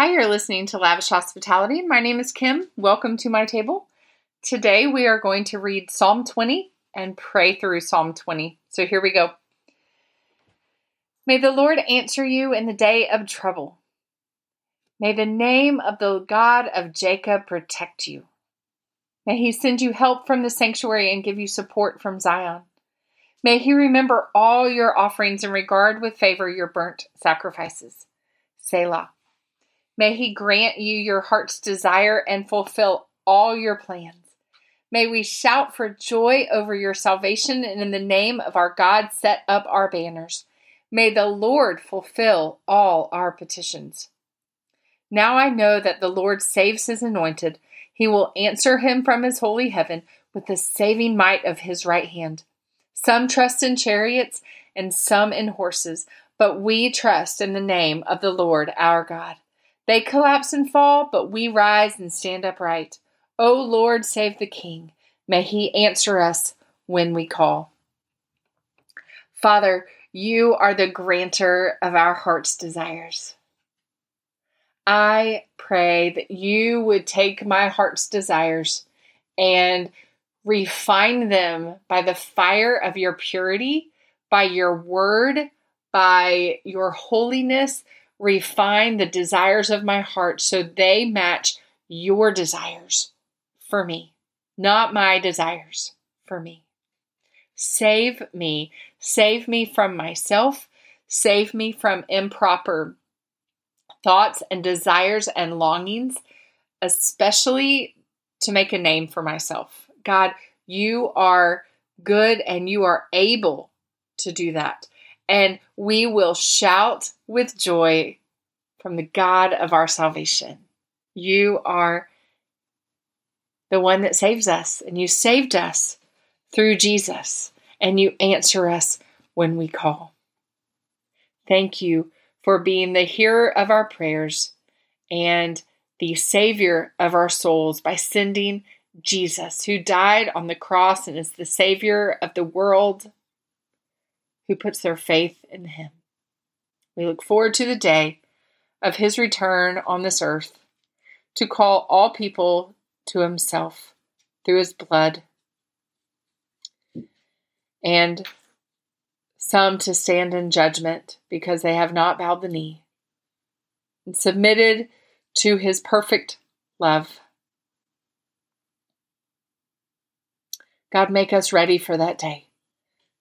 Hi, you're listening to Lavish Hospitality. My name is Kim. Welcome to my table. Today we are going to read Psalm 20 and pray through Psalm 20. So here we go. May the Lord answer you in the day of trouble. May the name of the God of Jacob protect you. May he send you help from the sanctuary and give you support from Zion. May he remember all your offerings and regard with favor your burnt sacrifices. Selah. May He grant you your heart's desire and fulfill all your plans. May we shout for joy over your salvation and in the name of our God set up our banners. May the Lord fulfill all our petitions. Now I know that the Lord saves his anointed. He will answer him from his holy heaven with the saving might of his right hand. Some trust in chariots and some in horses, but we trust in the name of the Lord our God. They collapse and fall, but we rise and stand upright. O Lord, save the King. May he answer us when we call. Father, you are the granter of our heart's desires. I pray that you would take my heart's desires and refine them by the fire of your purity, by your word, by your holiness, refine the desires of my heart so they match your desires for me, not my desires for me. Save me. Save me from myself. Save me from improper thoughts and desires and longings, especially to make a name for myself. God, you are good and you are able to do that and we will shout with joy from the God of our salvation. You are the one that saves us, and you saved us through Jesus, and you answer us when we call. Thank you for being the hearer of our prayers and the Savior of our souls by sending Jesus, who died on the cross and is the Savior of the world who puts their faith in him. We look forward to the day of his return on this earth to call all people to himself through his blood and some to stand in judgment because they have not bowed the knee and submitted to his perfect love. God, make us ready for that day.